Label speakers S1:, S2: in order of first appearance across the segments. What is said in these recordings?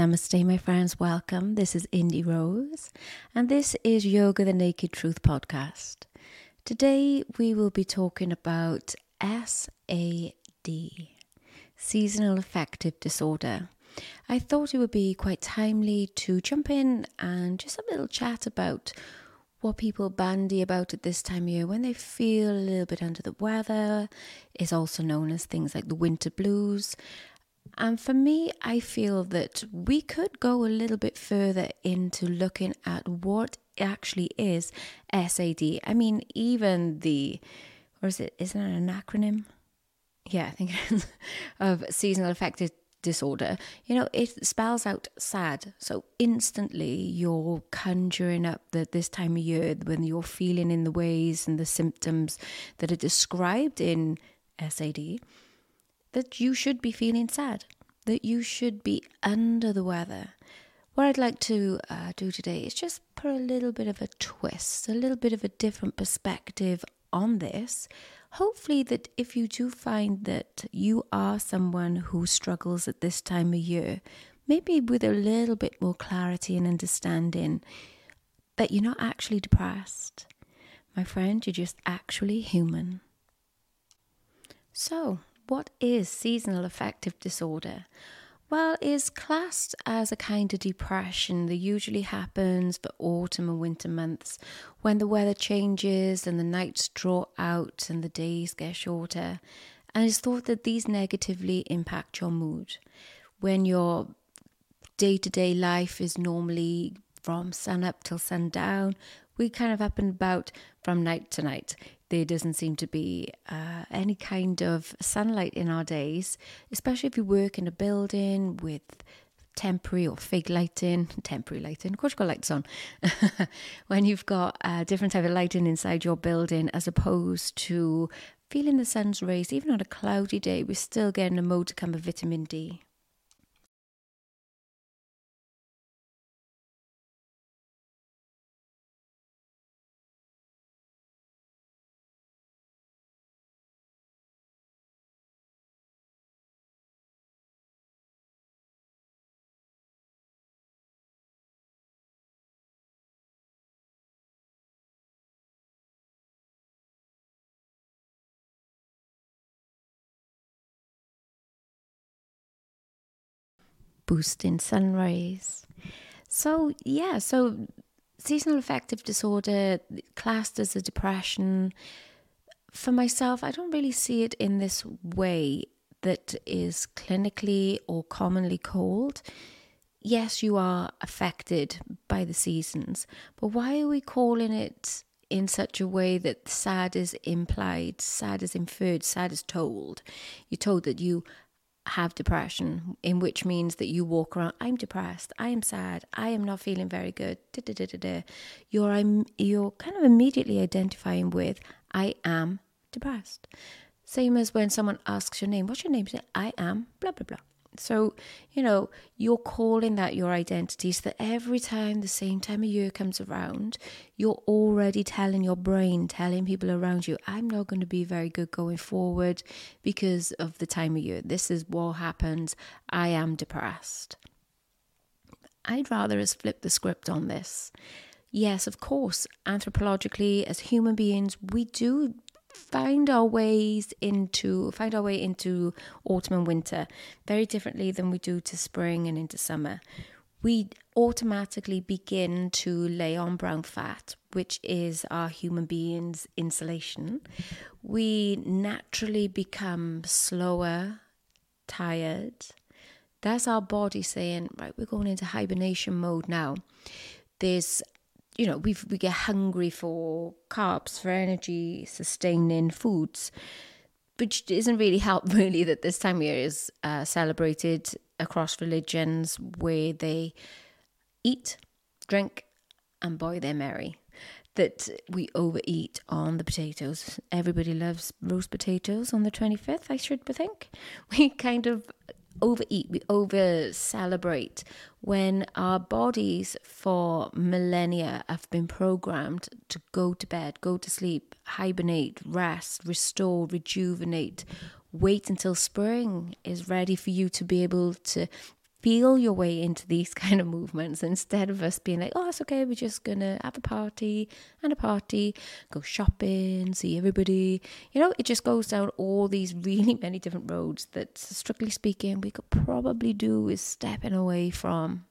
S1: Namaste, my friends. Welcome. This is Indie Rose, and this is Yoga the Naked Truth podcast. Today, we will be talking about SAD, Seasonal Affective Disorder. I thought it would be quite timely to jump in and just have a little chat about what people bandy about at this time of year when they feel a little bit under the weather is also known as things like the winter blues and for me, I feel that we could go a little bit further into looking at what actually is SAD. I mean, even the, or is it, isn't it an acronym? Yeah, I think it is, of seasonal affective disorder. You know, it spells out sad. So instantly you're conjuring up that this time of year when you're feeling in the ways and the symptoms that are described in SAD that you should be feeling sad, that you should be under the weather. What I'd like to uh, do today is just put a little bit of a twist, a little bit of a different perspective on this. Hopefully, that if you do find that you are someone who struggles at this time of year, maybe with a little bit more clarity and understanding that you're not actually depressed. My friend, you're just actually human. So, what is seasonal affective disorder? Well, it's classed as a kind of depression that usually happens for autumn and winter months when the weather changes and the nights draw out and the days get shorter. And it's thought that these negatively impact your mood. When your day to day life is normally from sun up till sundown, we kind of up and about from night to night there doesn't seem to be uh, any kind of sunlight in our days, especially if you work in a building with temporary or fake lighting, temporary lighting, of course you've got lights on, when you've got a different type of lighting inside your building as opposed to feeling the sun's rays, even on a cloudy day, we're still getting a modicum of vitamin D. boosting sun rays. So, yeah, so seasonal affective disorder classed as a depression. For myself, I don't really see it in this way that is clinically or commonly called. Yes, you are affected by the seasons, but why are we calling it in such a way that sad is implied, sad is inferred, sad is told? You're told that you have depression, in which means that you walk around, I'm depressed, I am sad, I am not feeling very good. Da, da, da, you're, I'm, you're kind of immediately identifying with, I am depressed. Same as when someone asks your name, what's your name? Say, I am blah, blah, blah. So, you know, you're calling that your identity so that every time the same time of year comes around, you're already telling your brain, telling people around you, I'm not going to be very good going forward because of the time of year. This is what happens. I am depressed. I'd rather us flip the script on this. Yes, of course, anthropologically, as human beings, we do find our ways into find our way into autumn and winter very differently than we do to spring and into summer. We automatically begin to lay on brown fat which is our human beings insulation. We naturally become slower tired. That's our body saying right we're going into hibernation mode now. There's you know, we we get hungry for carbs, for energy sustaining foods, which isn't really help really that this time of year is uh, celebrated across religions where they eat, drink, and boy, they're merry. That we overeat on the potatoes. Everybody loves roast potatoes on the 25th, I should think. We kind of overeat, we over celebrate when our bodies for millennia have been programmed to go to bed, go to sleep, hibernate, rest, restore, rejuvenate. Wait until spring is ready for you to be able to feel your way into these kind of movements instead of us being like, oh, it's okay, we're just gonna have a party and a party, go shopping, see everybody. You know, it just goes down all these really many different roads that, strictly speaking, we could probably do is stepping away from.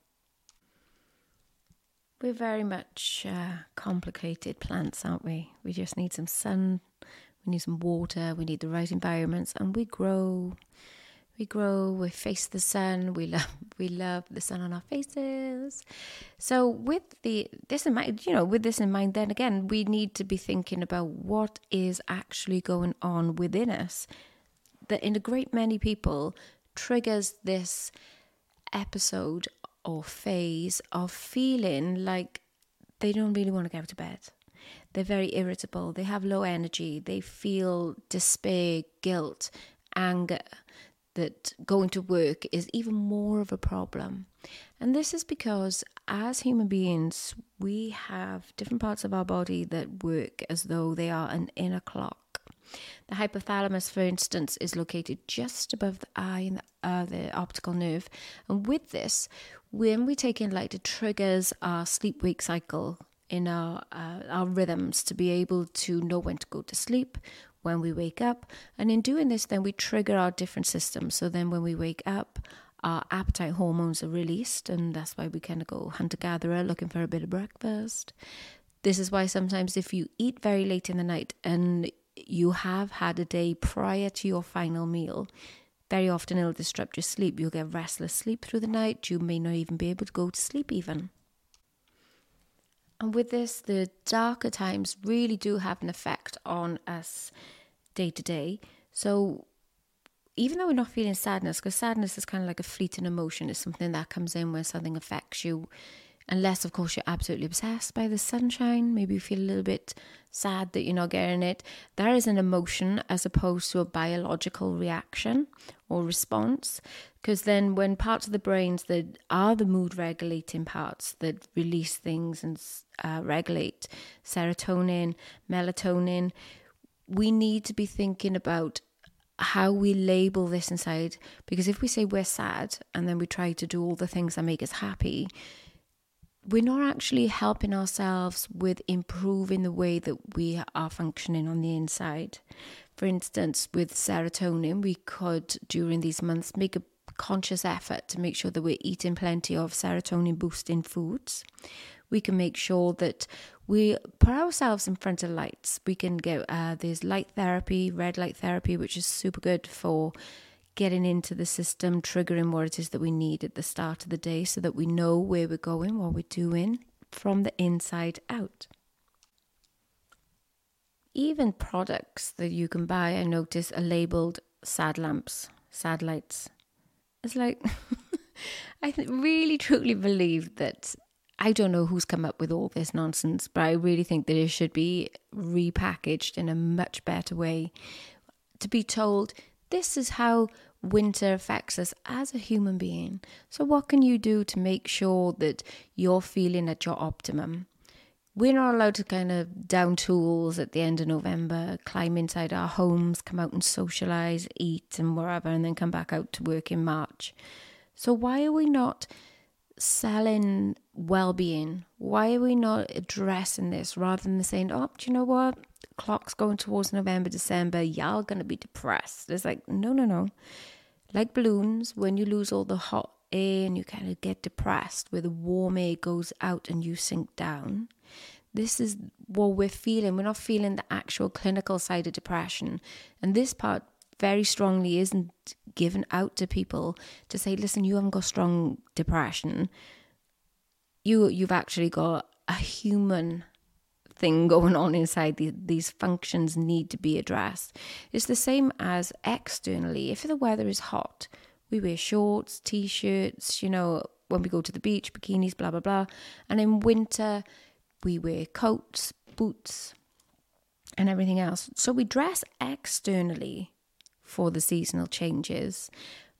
S1: We're very much uh, complicated plants, aren't we? We just need some sun, we need some water, we need the right environments, and we grow we grow, we face the sun, we love we love the sun on our faces. So with the this in mind, you know, with this in mind, then again, we need to be thinking about what is actually going on within us that in a great many people triggers this episode or phase of feeling like they don't really want to go to bed. They're very irritable, they have low energy, they feel despair, guilt, anger that going to work is even more of a problem. And this is because as human beings, we have different parts of our body that work as though they are an inner clock. The hypothalamus, for instance, is located just above the eye and the, uh, the optical nerve. And with this, when we take in light, it triggers our sleep wake cycle in our uh, our rhythms to be able to know when to go to sleep, when we wake up. And in doing this, then we trigger our different systems. So then when we wake up, our appetite hormones are released, and that's why we kind of go hunter gatherer looking for a bit of breakfast. This is why sometimes if you eat very late in the night and you have had a day prior to your final meal, very often it'll disrupt your sleep. You'll get restless sleep through the night. You may not even be able to go to sleep, even. And with this, the darker times really do have an effect on us day to day. So even though we're not feeling sadness, because sadness is kind of like a fleeting emotion, it's something that comes in when something affects you. Unless, of course, you're absolutely obsessed by the sunshine. Maybe you feel a little bit sad that you're not getting it. There is an emotion as opposed to a biological reaction or response. Because then, when parts of the brains that are the mood regulating parts that release things and uh, regulate serotonin, melatonin, we need to be thinking about how we label this inside. Because if we say we're sad and then we try to do all the things that make us happy, we're not actually helping ourselves with improving the way that we are functioning on the inside. For instance, with serotonin, we could during these months make a conscious effort to make sure that we're eating plenty of serotonin boosting foods. We can make sure that we put ourselves in front of lights. We can get uh, there's light therapy, red light therapy, which is super good for getting into the system, triggering what it is that we need at the start of the day so that we know where we're going, what we're doing from the inside out. Even products that you can buy, I notice, are labeled sad lamps, sad lights. It's like, I really truly believe that I don't know who's come up with all this nonsense, but I really think that it should be repackaged in a much better way. To be told, this is how winter affects us as a human being. So, what can you do to make sure that you're feeling at your optimum? We're not allowed to kind of down tools at the end of November, climb inside our homes, come out and socialize, eat, and wherever, and then come back out to work in March. So, why are we not selling well being? Why are we not addressing this rather than saying, oh, do you know what? Clock's going towards November, December, y'all gonna be depressed. It's like, no, no, no. Like balloons, when you lose all the hot air and you kind of get depressed, where the warm air goes out and you sink down. This is what we're feeling. We're not feeling the actual clinical side of depression. And this part very strongly isn't given out to people to say, listen, you haven't got strong depression. You you've actually got a human thing going on inside the, these functions need to be addressed. It's the same as externally. If the weather is hot, we wear shorts, t shirts, you know, when we go to the beach, bikinis, blah, blah, blah. And in winter, we wear coats, boots, and everything else. So we dress externally for the seasonal changes.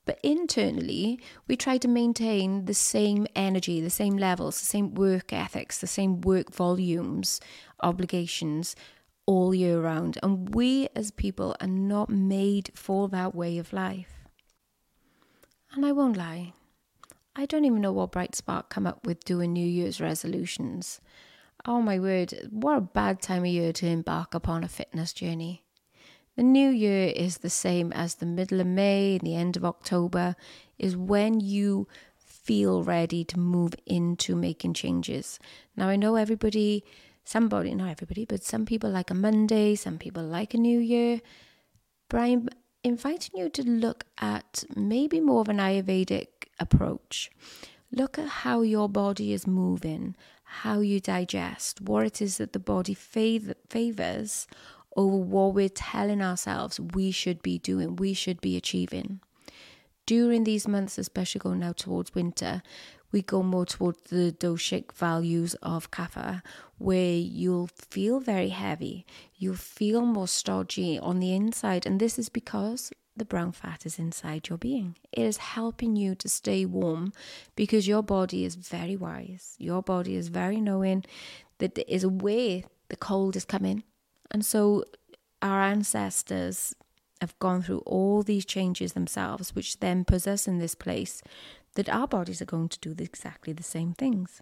S1: But internally, we try to maintain the same energy, the same levels, the same work ethics, the same work volumes, obligations all year round. And we as people are not made for that way of life. And I won't lie, I don't even know what Bright Spark come up with doing New Year's resolutions. Oh my word, what a bad time of year to embark upon a fitness journey. The new year is the same as the middle of May and the end of October, is when you feel ready to move into making changes. Now, I know everybody, somebody, not everybody, but some people like a Monday, some people like a new year. But I'm inviting you to look at maybe more of an Ayurvedic approach. Look at how your body is moving, how you digest, what it is that the body fav- favors over what we're telling ourselves we should be doing, we should be achieving. During these months, especially going now towards winter, we go more towards the doshic values of kapha, where you'll feel very heavy, you'll feel more stodgy on the inside, and this is because the brown fat is inside your being. It is helping you to stay warm because your body is very wise. Your body is very knowing that there is a way the cold is coming. And so our ancestors have gone through all these changes themselves, which then puts us in this place that our bodies are going to do exactly the same things.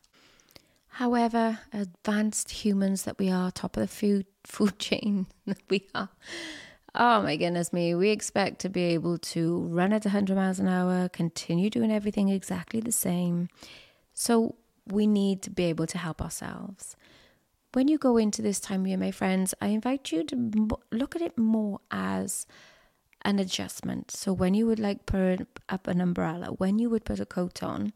S1: However, advanced humans that we are, top of the food food chain that we are, oh my goodness me, we expect to be able to run at 100 miles an hour, continue doing everything exactly the same. So we need to be able to help ourselves. When you go into this time year, my friends, I invite you to look at it more as an adjustment. So when you would like put up an umbrella, when you would put a coat on,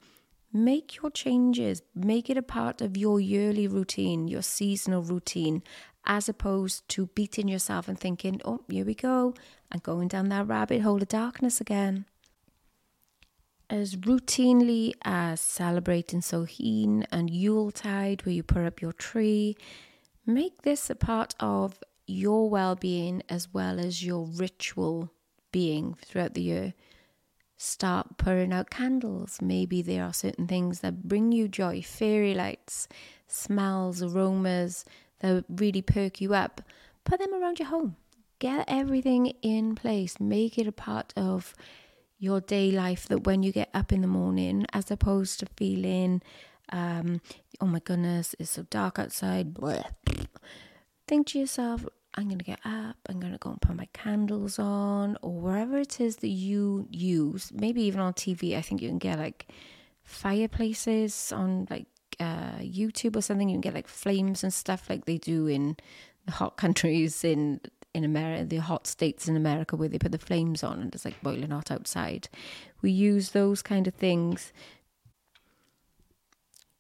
S1: make your changes, make it a part of your yearly routine, your seasonal routine, as opposed to beating yourself and thinking, oh, here we go, and going down that rabbit hole of darkness again. As routinely as celebrating Samhain and Yuletide, where you put up your tree, make this a part of your well being as well as your ritual being throughout the year. Start putting out candles. Maybe there are certain things that bring you joy, fairy lights, smells, aromas that really perk you up. Put them around your home. Get everything in place. Make it a part of your day life that when you get up in the morning, as opposed to feeling, um, oh my goodness, it's so dark outside, think to yourself, I'm going to get up, I'm going to go and put my candles on, or wherever it is that you use. Maybe even on TV, I think you can get like fireplaces on like uh, YouTube or something. You can get like flames and stuff like they do in the hot countries in in America, the hot states in America where they put the flames on and it's like boiling hot outside. We use those kind of things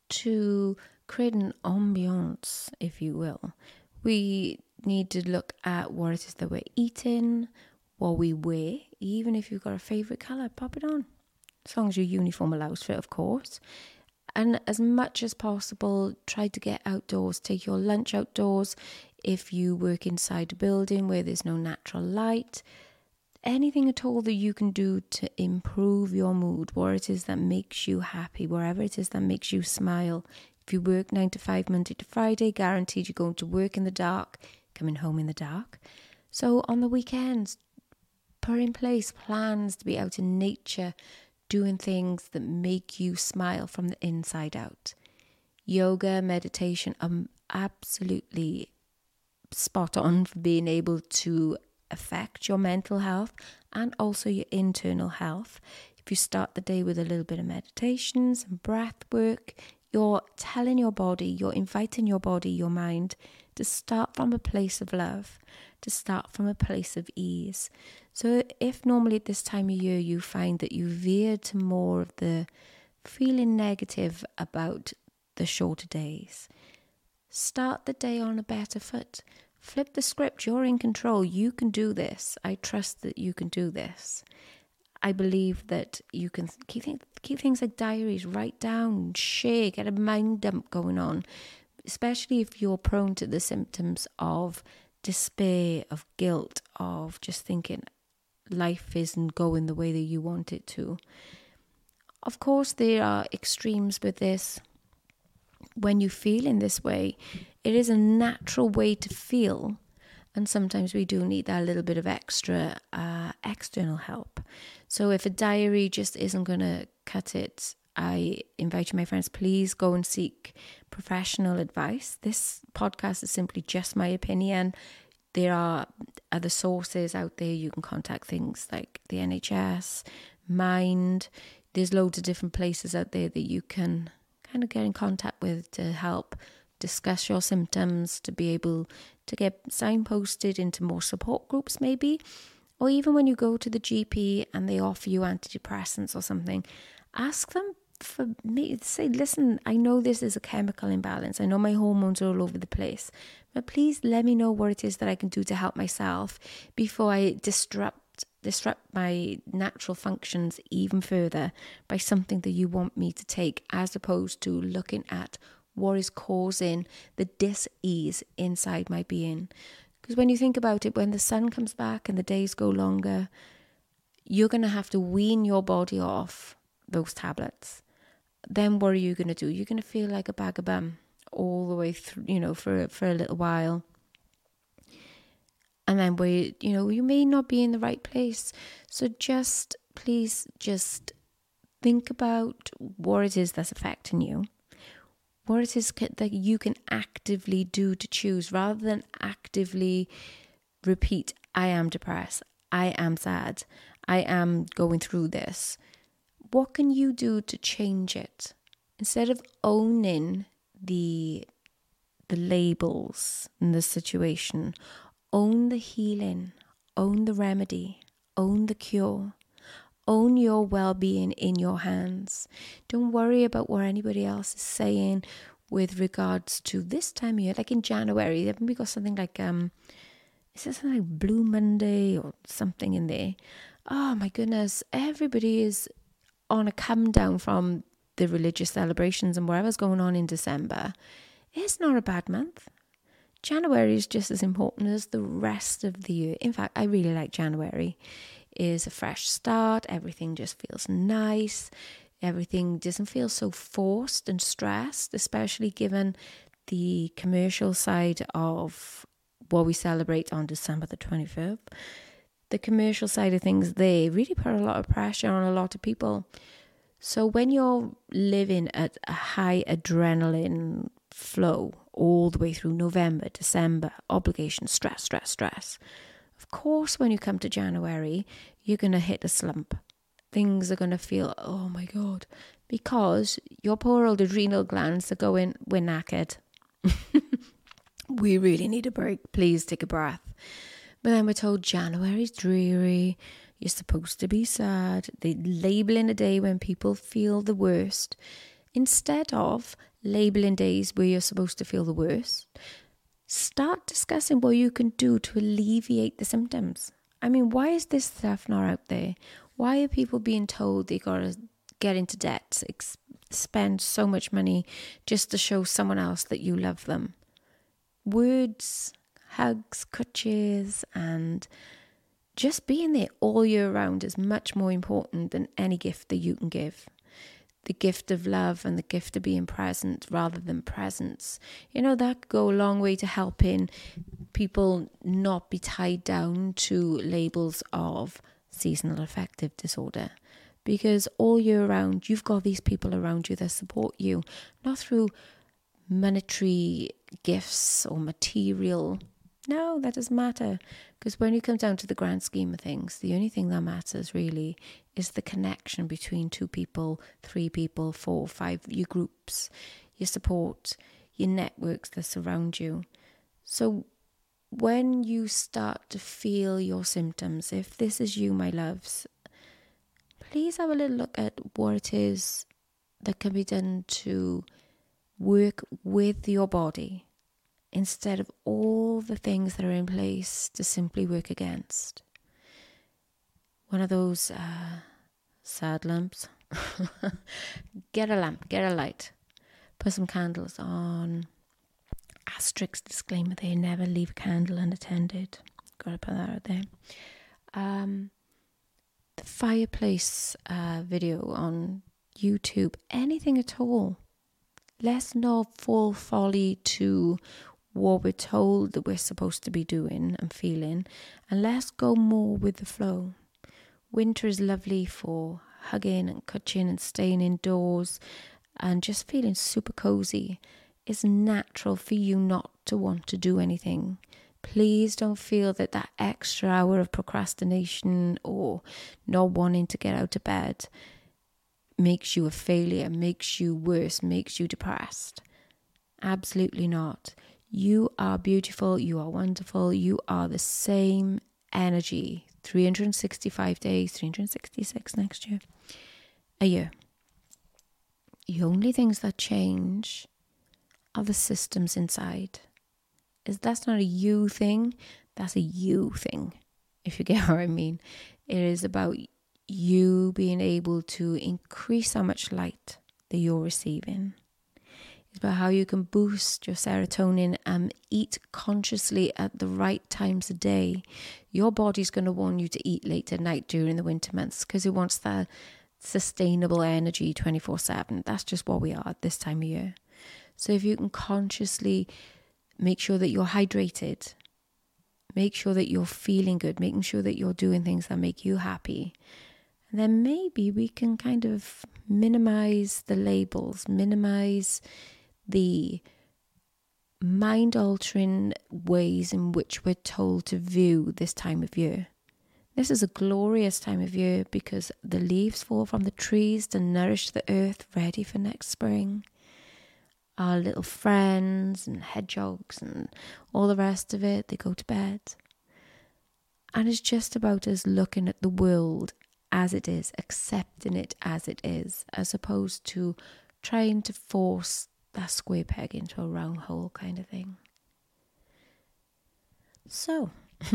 S1: to create an ambiance, if you will. We need to look at what it is that we're eating, what we wear. Even if you've got a favourite colour, pop it on. As long as your uniform allows for it, of course. And as much as possible, try to get outdoors. Take your lunch outdoors. If you work inside a building where there's no natural light, anything at all that you can do to improve your mood, what it is that makes you happy, wherever it is that makes you smile. If you work nine to five, Monday to Friday, guaranteed you're going to work in the dark coming home in the dark. So on the weekends, put in place plans to be out in nature, doing things that make you smile from the inside out. Yoga, meditation absolutely spot on for being able to affect your mental health and also your internal health. If you start the day with a little bit of meditation, some breath work, you're telling your body, you're inviting your body, your mind to start from a place of love, to start from a place of ease. So, if normally at this time of year you find that you veer to more of the feeling negative about the shorter days, start the day on a better foot. Flip the script. You're in control. You can do this. I trust that you can do this. I believe that you can keep, keep things like diaries, write down, share, get a mind dump going on especially if you're prone to the symptoms of despair, of guilt, of just thinking life isn't going the way that you want it to. Of course, there are extremes with this. When you feel in this way, it is a natural way to feel, and sometimes we do need that little bit of extra uh, external help. So, if a diary just isn't going to cut it, I invite you, my friends, please go and seek professional advice. This podcast is simply just my opinion. There are other sources out there. You can contact things like the NHS, Mind. There's loads of different places out there that you can kind of get in contact with to help discuss your symptoms, to be able to get signposted into more support groups, maybe. Or even when you go to the GP and they offer you antidepressants or something, ask them for me say, listen, I know this is a chemical imbalance. I know my hormones are all over the place, but please let me know what it is that I can do to help myself before I disrupt disrupt my natural functions even further by something that you want me to take, as opposed to looking at what is causing the dis-ease inside my being. Because when you think about it, when the sun comes back and the days go longer, you're going to have to wean your body off those tablets. Then what are you going to do? You're going to feel like a bag of bum all the way through, you know, for for a little while. And then we, you know, you may not be in the right place. So just please just think about what it is that's affecting you what it is that you can actively do to choose rather than actively repeat, I am depressed, I am sad, I am going through this. What can you do to change it? Instead of owning the the labels in the situation, own the healing, own the remedy, own the cure. Own your well being in your hands. Don't worry about what anybody else is saying with regards to this time of year. Like in January, we got something like um is there something like Blue Monday or something in there? Oh my goodness, everybody is on a come down from the religious celebrations and whatever's going on in December. It's not a bad month. January is just as important as the rest of the year. In fact, I really like January is a fresh start. Everything just feels nice. Everything doesn't feel so forced and stressed, especially given the commercial side of what we celebrate on December the 25th. The commercial side of things, they really put a lot of pressure on a lot of people. So when you're living at a high adrenaline flow all the way through November, December, obligation, stress, stress, stress, of course, when you come to January, you're going to hit a slump. Things are going to feel, oh my God, because your poor old adrenal glands are going, we're knackered. we really need a break. Please take a breath. But then we're told January's dreary. You're supposed to be sad. They label in a day when people feel the worst instead of labeling days where you're supposed to feel the worst start discussing what you can do to alleviate the symptoms. I mean, why is this stuff not out there? Why are people being told they gotta get into debt, ex- spend so much money just to show someone else that you love them? Words, hugs, crutches, and just being there all year round is much more important than any gift that you can give the gift of love and the gift of being present rather than presence. You know, that could go a long way to helping people not be tied down to labels of seasonal affective disorder. Because all year round, you've got these people around you that support you, not through monetary gifts or material no, that doesn't matter. Because when you come down to the grand scheme of things, the only thing that matters really is the connection between two people, three people, four, five, your groups, your support, your networks that surround you. So when you start to feel your symptoms, if this is you, my loves, please have a little look at what it is that can be done to work with your body instead of all the things that are in place to simply work against. One of those uh, sad lamps. get a lamp, get a light, put some candles on. Asterisk disclaimer they never leave a candle unattended. Gotta put that out there. Um, the fireplace uh, video on YouTube, anything at all. Let's not fall folly to what we're told that we're supposed to be doing and feeling, and let's go more with the flow. Winter is lovely for hugging and touching and staying indoors and just feeling super cozy, it's natural for you not to want to do anything. Please don't feel that that extra hour of procrastination or not wanting to get out of bed makes you a failure, makes you worse, makes you depressed. Absolutely not. You are beautiful, you are wonderful, you are the same energy 365 days, 366 next year, a year. The only things that change are the systems inside. Is that's not a you thing, that's a you thing, if you get what I mean. It is about you being able to increase how much light that you're receiving. About how you can boost your serotonin and eat consciously at the right times of day. Your body's going to want you to eat late at night during the winter months because it wants that sustainable energy 24 7. That's just what we are at this time of year. So if you can consciously make sure that you're hydrated, make sure that you're feeling good, making sure that you're doing things that make you happy, then maybe we can kind of minimize the labels, minimize the mind altering ways in which we're told to view this time of year. This is a glorious time of year because the leaves fall from the trees to nourish the earth ready for next spring. Our little friends and hedgehogs and all the rest of it, they go to bed. And it's just about us looking at the world as it is, accepting it as it is, as opposed to trying to force that square peg into a round hole kind of thing. So,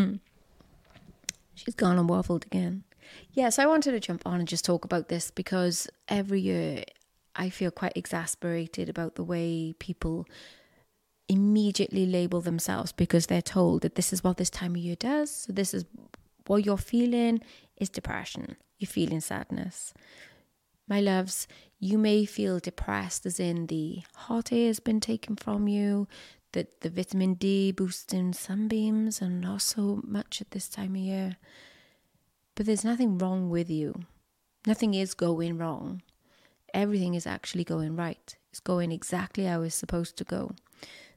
S1: she's gone and waffled again. Yes, I wanted to jump on and just talk about this because every year I feel quite exasperated about the way people immediately label themselves because they're told that this is what this time of year does. So, this is what you're feeling is depression, you're feeling sadness. My loves, you may feel depressed, as in the hot air has been taken from you, that the vitamin D boosting sunbeams and not so much at this time of year. But there's nothing wrong with you. Nothing is going wrong. Everything is actually going right. It's going exactly how it's supposed to go.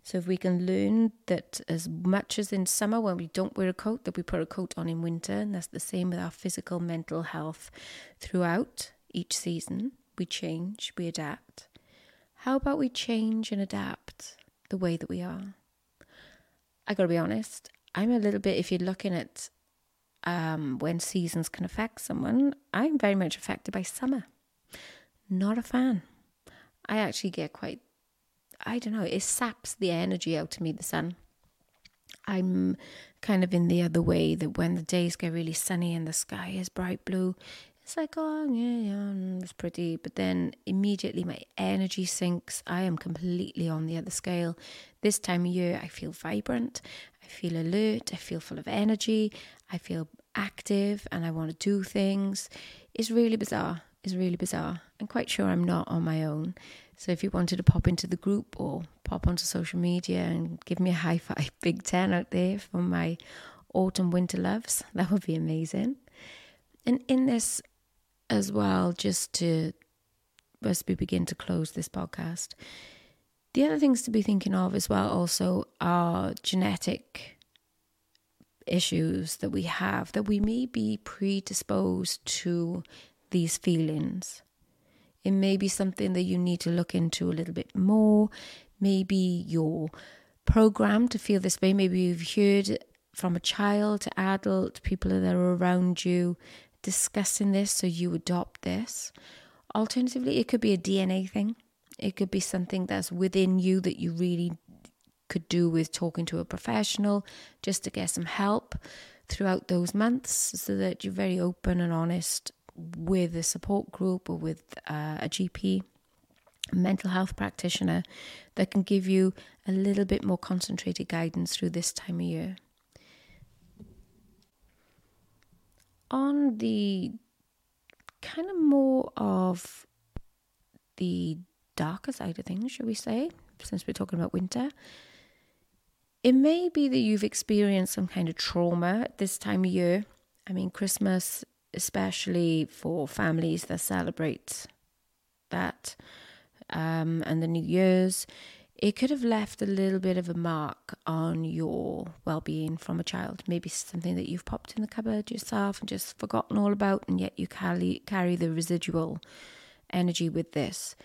S1: So if we can learn that as much as in summer when we don't wear a coat, that we put a coat on in winter, and that's the same with our physical, mental health throughout each season. We change, we adapt. How about we change and adapt the way that we are? I gotta be honest, I'm a little bit, if you're looking at um, when seasons can affect someone, I'm very much affected by summer. Not a fan. I actually get quite, I don't know, it saps the energy out of me, the sun. I'm kind of in the other way that when the days get really sunny and the sky is bright blue, it's like, oh, yeah, yeah, mm, it's pretty. But then immediately my energy sinks. I am completely on the other scale. This time of year, I feel vibrant, I feel alert, I feel full of energy, I feel active, and I want to do things. It's really bizarre. It's really bizarre. I'm quite sure I'm not on my own. So if you wanted to pop into the group or pop onto social media and give me a high five, big 10 out there for my autumn winter loves, that would be amazing. And in this as well, just to as we begin to close this podcast. The other things to be thinking of as well also are genetic issues that we have that we may be predisposed to these feelings. It may be something that you need to look into a little bit more. Maybe you're programmed to feel this way. Maybe you've heard from a child to adult, people that are around you discussing this so you adopt this. Alternatively, it could be a DNA thing. It could be something that's within you that you really could do with talking to a professional just to get some help throughout those months so that you're very open and honest with a support group or with uh, a GP, a mental health practitioner that can give you a little bit more concentrated guidance through this time of year. On the kind of more of the darker side of things, shall we say, since we're talking about winter, it may be that you've experienced some kind of trauma at this time of year. I mean, Christmas especially for families that celebrate that um, and the New Year's, it could have left a little bit of a mark on your well being from a child. Maybe something that you've popped in the cupboard yourself and just forgotten all about, and yet you carry, carry the residual energy with this.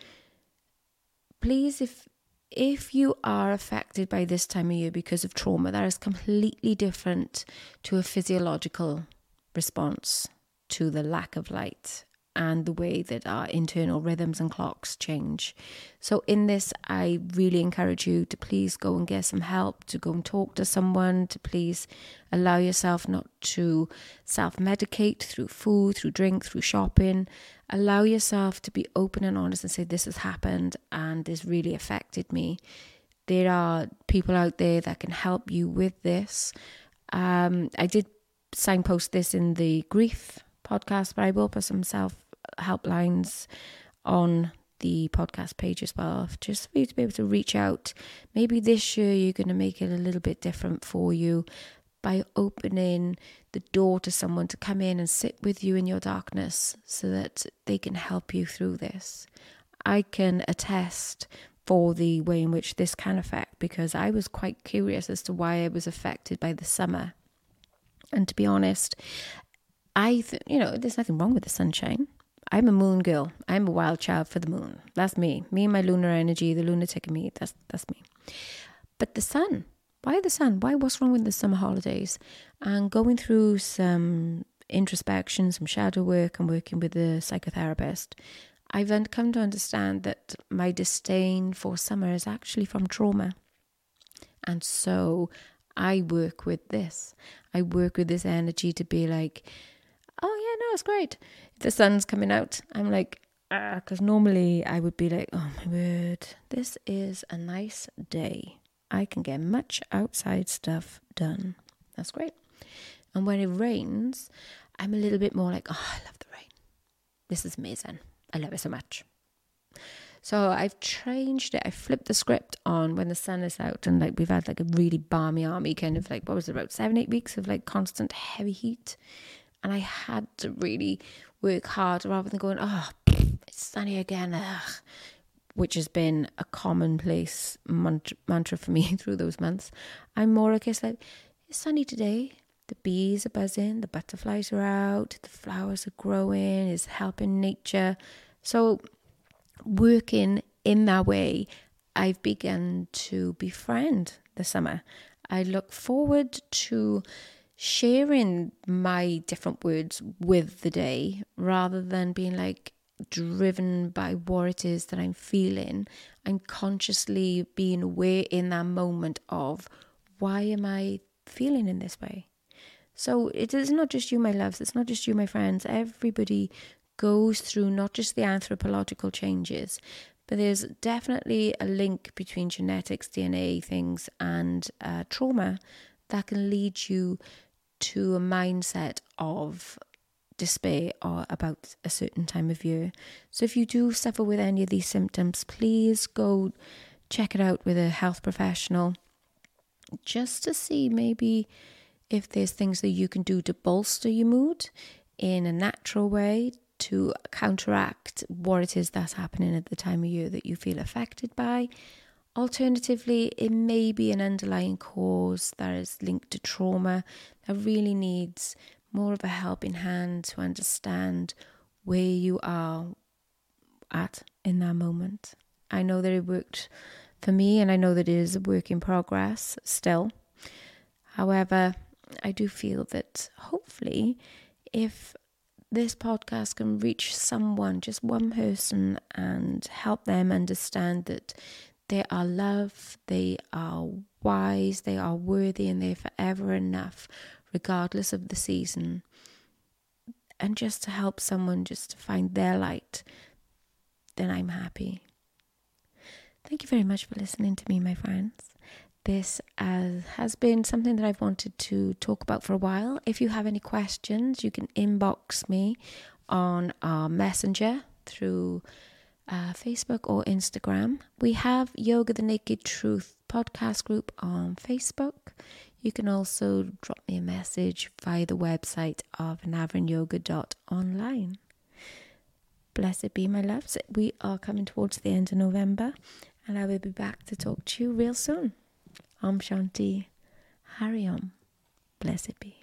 S1: Please, if if you are affected by this time of year because of trauma, that is completely different to a physiological response to the lack of light and the way that our internal rhythms and clocks change. So, in this, I really encourage you to please go and get some help, to go and talk to someone, to please allow yourself not to self medicate through food, through drink, through shopping. Allow yourself to be open and honest and say, This has happened and this really affected me. There are people out there that can help you with this. Um, I did signpost this in the grief podcast, but I will put some self helplines on the podcast page as well, just for you to be able to reach out. Maybe this year you're going to make it a little bit different for you by opening the door to someone to come in and sit with you in your darkness so that they can help you through this. I can attest for the way in which this can affect because I was quite curious as to why I was affected by the summer. And to be honest, I, th- you know, there's nothing wrong with the sunshine. I'm a moon girl. I'm a wild child for the moon. That's me. Me and my lunar energy, the lunatic in me. That's that's me. But the sun. Why the sun? Why what's wrong with the summer holidays? And going through some introspection, some shadow work, and working with a psychotherapist, I've come to understand that my disdain for summer is actually from trauma. And so I work with this. I work with this energy to be like, no, it's great. If the sun's coming out, I'm like, ah, because normally I would be like, oh my word, this is a nice day. I can get much outside stuff done. That's great. And when it rains, I'm a little bit more like, oh, I love the rain. This is amazing. I love it so much. So I've changed it. I flipped the script on when the sun is out, and like we've had like a really balmy army kind of like what was it about seven eight weeks of like constant heavy heat, and I had to really work hard rather than going, oh, it's sunny again, ugh, which has been a commonplace mantra for me through those months. I'm more like, it's like, it's sunny today. The bees are buzzing, the butterflies are out, the flowers are growing, it's helping nature. So, working in that way, I've begun to befriend the summer. I look forward to sharing my different words with the day rather than being like driven by what it is that I'm feeling. I'm consciously being aware in that moment of why am I feeling in this way? So it is not just you, my loves, it's not just you, my friends. Everybody goes through not just the anthropological changes, but there's definitely a link between genetics, DNA things, and uh, trauma that can lead you to a mindset of despair or about a certain time of year. So if you do suffer with any of these symptoms, please go check it out with a health professional just to see maybe if there's things that you can do to bolster your mood in a natural way to counteract what it is that's happening at the time of year that you feel affected by Alternatively, it may be an underlying cause that is linked to trauma that really needs more of a helping hand to understand where you are at in that moment. I know that it worked for me, and I know that it is a work in progress still. However, I do feel that hopefully, if this podcast can reach someone, just one person, and help them understand that they are loved, they are wise, they are worthy, and they're forever enough, regardless of the season. And just to help someone just to find their light, then I'm happy. Thank you very much for listening to me, my friends. This uh, has been something that I've wanted to talk about for a while. If you have any questions, you can inbox me on our messenger through uh, Facebook or Instagram. We have Yoga the Naked Truth podcast group on Facebook. You can also drop me a message via the website of anavrinyoga.online. Blessed be my loves. We are coming towards the end of November and I will be back to talk to you real soon. Om Shanti. Hariom. Blessed be.